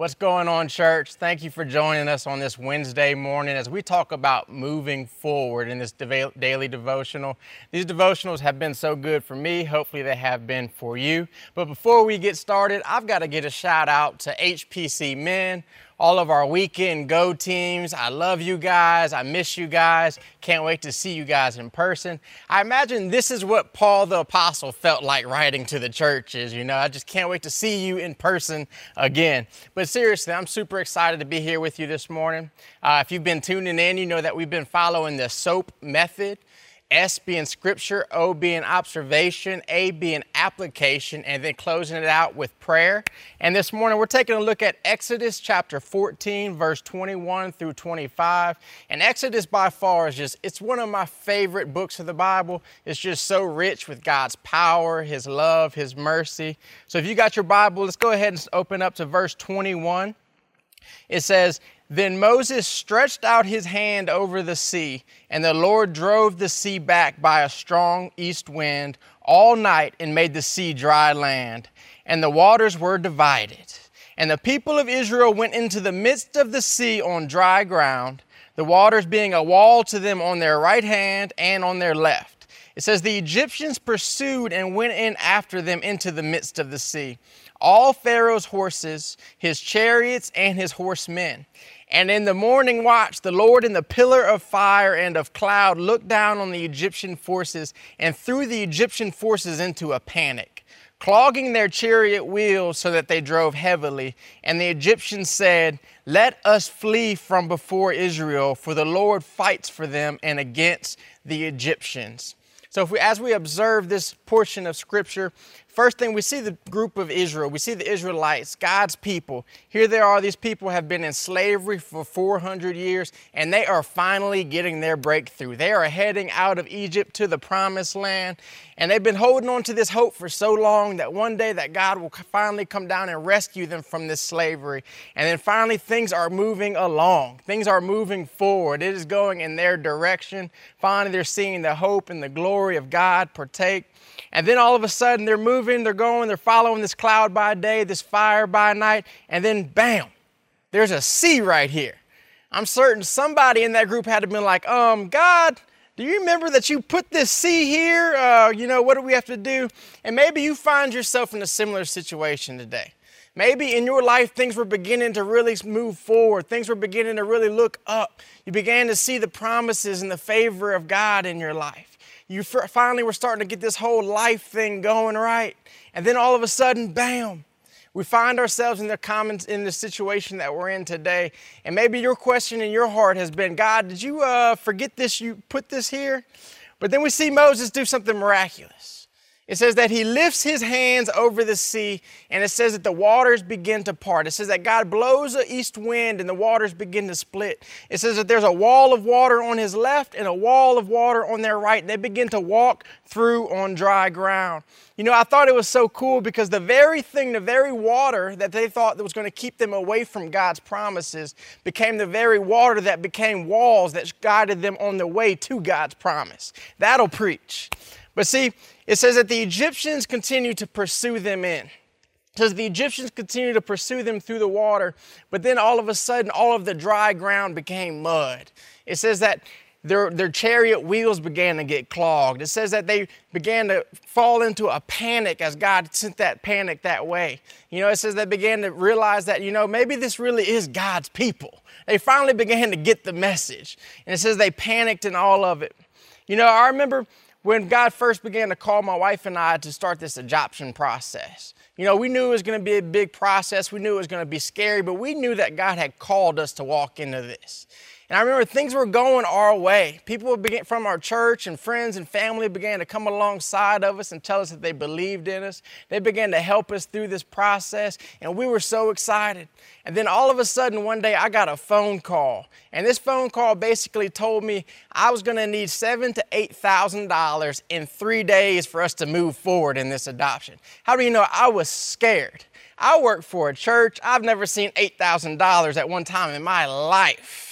What's going on, church? Thank you for joining us on this Wednesday morning as we talk about moving forward in this daily devotional. These devotionals have been so good for me. Hopefully, they have been for you. But before we get started, I've got to get a shout out to HPC Men all of our weekend go teams. I love you guys. I miss you guys. Can't wait to see you guys in person. I imagine this is what Paul the Apostle felt like writing to the churches. You know, I just can't wait to see you in person again. But seriously, I'm super excited to be here with you this morning. Uh, if you've been tuning in, you know that we've been following the SOAP method. S being scripture, O being observation, A being application, and then closing it out with prayer. And this morning we're taking a look at Exodus chapter 14, verse 21 through 25. And Exodus by far is just, it's one of my favorite books of the Bible. It's just so rich with God's power, His love, His mercy. So if you got your Bible, let's go ahead and open up to verse 21. It says, then Moses stretched out his hand over the sea, and the Lord drove the sea back by a strong east wind all night and made the sea dry land, and the waters were divided. And the people of Israel went into the midst of the sea on dry ground, the waters being a wall to them on their right hand and on their left. It says, The Egyptians pursued and went in after them into the midst of the sea, all Pharaoh's horses, his chariots, and his horsemen. And in the morning watch, the Lord in the pillar of fire and of cloud looked down on the Egyptian forces and threw the Egyptian forces into a panic, clogging their chariot wheels so that they drove heavily. And the Egyptians said, Let us flee from before Israel, for the Lord fights for them and against the Egyptians. So, we, as we observe this portion of Scripture, First thing, we see the group of Israel. We see the Israelites, God's people. Here they are. These people have been in slavery for 400 years, and they are finally getting their breakthrough. They are heading out of Egypt to the promised land, and they've been holding on to this hope for so long that one day that God will finally come down and rescue them from this slavery. And then finally, things are moving along. Things are moving forward. It is going in their direction. Finally, they're seeing the hope and the glory of God partake and then all of a sudden they're moving, they're going, they're following this cloud by day, this fire by night, and then bam, there's a sea right here. I'm certain somebody in that group had to been like, um, God, do you remember that you put this sea here? Uh, you know, what do we have to do? And maybe you find yourself in a similar situation today. Maybe in your life, things were beginning to really move forward. Things were beginning to really look up. You began to see the promises and the favor of God in your life you finally were starting to get this whole life thing going right. And then all of a sudden, bam, we find ourselves in the common in the situation that we're in today. And maybe your question in your heart has been, God, did you uh, forget this? You put this here? But then we see Moses do something miraculous. It says that he lifts his hands over the sea, and it says that the waters begin to part. It says that God blows an east wind and the waters begin to split. It says that there's a wall of water on his left and a wall of water on their right. They begin to walk through on dry ground. You know, I thought it was so cool because the very thing, the very water that they thought that was going to keep them away from God's promises became the very water that became walls that guided them on the way to God's promise. That'll preach. But see, it says that the Egyptians continue to pursue them in. It says the Egyptians continue to pursue them through the water, but then all of a sudden, all of the dry ground became mud. It says that their, their chariot wheels began to get clogged. It says that they began to fall into a panic as God sent that panic that way. You know, it says they began to realize that, you know, maybe this really is God's people. They finally began to get the message. And it says they panicked in all of it. You know, I remember when God first began to call my wife and I to start this adoption process. You know, we knew it was going to be a big process. We knew it was going to be scary, but we knew that God had called us to walk into this. And I remember things were going our way. People from our church and friends and family began to come alongside of us and tell us that they believed in us. They began to help us through this process, and we were so excited. And then all of a sudden, one day, I got a phone call, and this phone call basically told me I was going to need seven to eight thousand dollars in three days for us to move forward in this adoption. How do you know? I was scared. I work for a church. I've never seen $8,000 at one time in my life.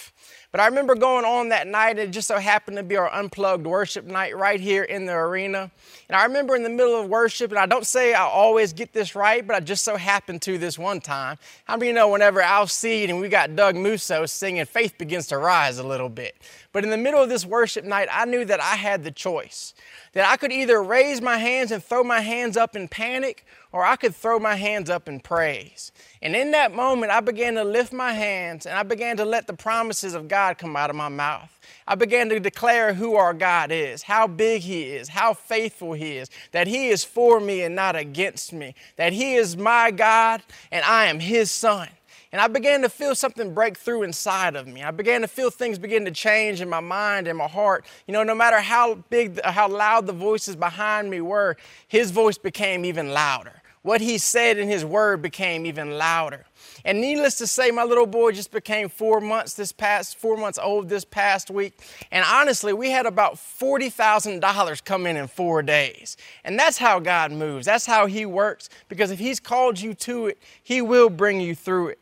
But I remember going on that night, it just so happened to be our unplugged worship night right here in the arena. And I remember in the middle of worship, and I don't say I always get this right, but I just so happened to this one time. How many you know whenever Al Seed and we got Doug Musso singing, faith begins to rise a little bit. But in the middle of this worship night, I knew that I had the choice that I could either raise my hands and throw my hands up in panic, or I could throw my hands up in praise. And in that moment, I began to lift my hands and I began to let the promises of God come out of my mouth. I began to declare who our God is, how big He is, how faithful He is, that He is for me and not against me, that He is my God and I am His son. And I began to feel something break through inside of me. I began to feel things begin to change in my mind and my heart. You know, no matter how big, how loud the voices behind me were, his voice became even louder. What he said in his word became even louder. And needless to say, my little boy just became four months this past, four months old this past week. And honestly, we had about $40,000 come in in four days. And that's how God moves. That's how he works. Because if he's called you to it, he will bring you through it.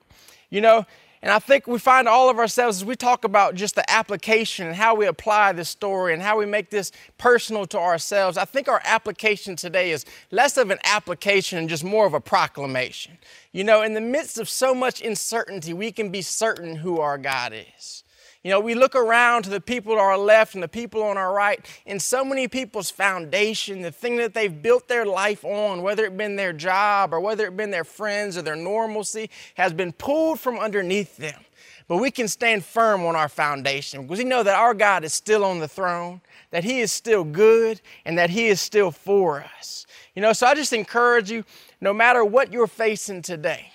You know, and I think we find all of ourselves as we talk about just the application and how we apply this story and how we make this personal to ourselves. I think our application today is less of an application and just more of a proclamation. You know, in the midst of so much uncertainty, we can be certain who our God is. You know, we look around to the people to our left and the people on our right, and so many people's foundation, the thing that they've built their life on, whether it been their job or whether it been their friends or their normalcy, has been pulled from underneath them. But we can stand firm on our foundation because we know that our God is still on the throne, that He is still good, and that He is still for us. You know, so I just encourage you, no matter what you're facing today,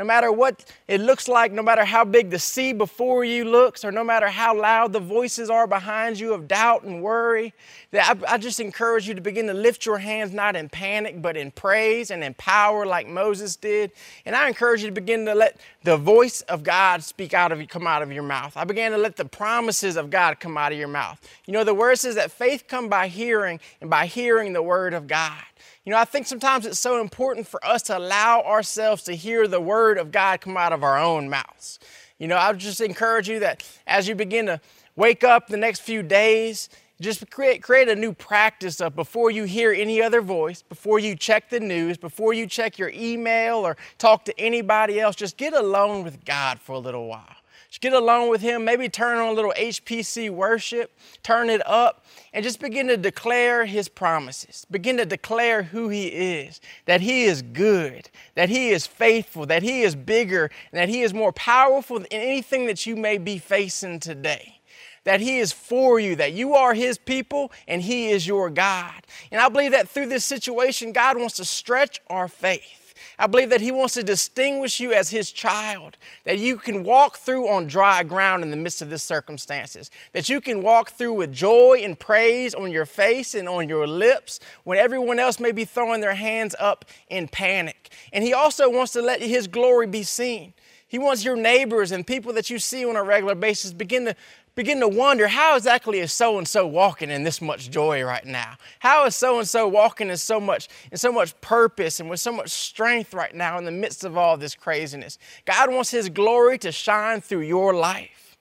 no matter what it looks like, no matter how big the sea before you looks, or no matter how loud the voices are behind you of doubt and worry, that I, I, just encourage you to begin to lift your hands not in panic, but in praise and in power like Moses did. And I encourage you to begin to let the voice of God speak out of you, come out of your mouth. I began to let the promises of God come out of your mouth. You know, the word says that faith come by hearing, and by hearing the word of God. You know, I think sometimes it's so important for us to allow ourselves to hear the word of God come out of our own mouths. You know, I would just encourage you that as you begin to wake up the next few days, just create, create a new practice of before you hear any other voice, before you check the news, before you check your email or talk to anybody else, just get alone with God for a little while. Just get alone with Him. Maybe turn on a little HPC worship, turn it up, and just begin to declare His promises. Begin to declare who He is, that He is good, that He is faithful, that He is bigger, and that He is more powerful than anything that you may be facing today that He is for you, that you are His people and He is your God. And I believe that through this situation, God wants to stretch our faith. I believe that He wants to distinguish you as His child, that you can walk through on dry ground in the midst of this circumstances, that you can walk through with joy and praise on your face and on your lips when everyone else may be throwing their hands up in panic. And He also wants to let His glory be seen. He wants your neighbors and people that you see on a regular basis begin to begin to wonder how exactly is so and so walking in this much joy right now? How is so and so walking in so much in so much purpose and with so much strength right now in the midst of all this craziness? God wants his glory to shine through your life.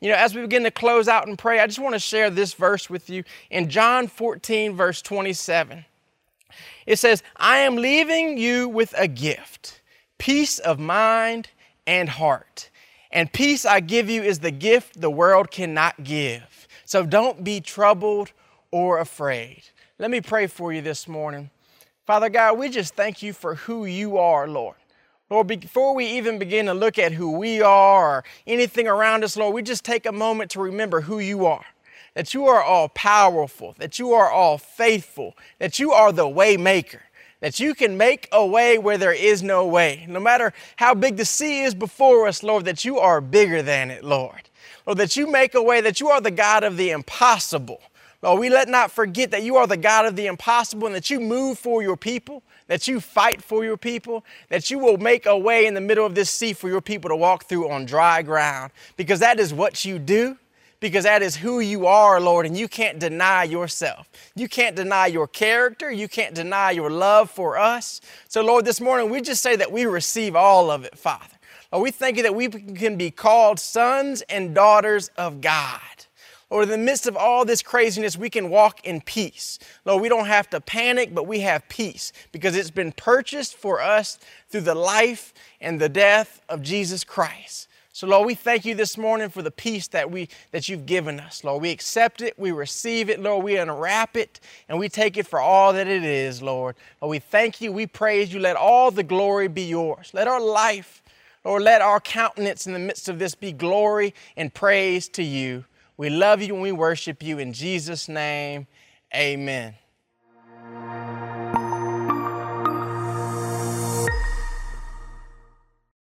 You know, as we begin to close out and pray, I just want to share this verse with you in John 14 verse 27. It says, "I am leaving you with a gift, peace of mind and heart." And peace I give you is the gift the world cannot give. So don't be troubled or afraid. Let me pray for you this morning. Father God, we just thank you for who you are, Lord. Lord, before we even begin to look at who we are or anything around us, Lord, we just take a moment to remember who you are. That you are all powerful, that you are all faithful, that you are the way maker that you can make a way where there is no way. No matter how big the sea is before us, Lord, that you are bigger than it, Lord. Lord, that you make a way, that you are the God of the impossible. Lord, we let not forget that you are the God of the impossible and that you move for your people, that you fight for your people, that you will make a way in the middle of this sea for your people to walk through on dry ground, because that is what you do because that is who you are, Lord, and you can't deny yourself. You can't deny your character. You can't deny your love for us. So, Lord, this morning we just say that we receive all of it, Father. Lord, we thank you that we can be called sons and daughters of God. Lord, in the midst of all this craziness, we can walk in peace. Lord, we don't have to panic, but we have peace because it's been purchased for us through the life and the death of Jesus Christ. So, Lord, we thank you this morning for the peace that, we, that you've given us. Lord, we accept it, we receive it, Lord, we unwrap it, and we take it for all that it is, Lord. Lord, we thank you, we praise you. Let all the glory be yours. Let our life, Lord, let our countenance in the midst of this be glory and praise to you. We love you and we worship you. In Jesus' name, amen.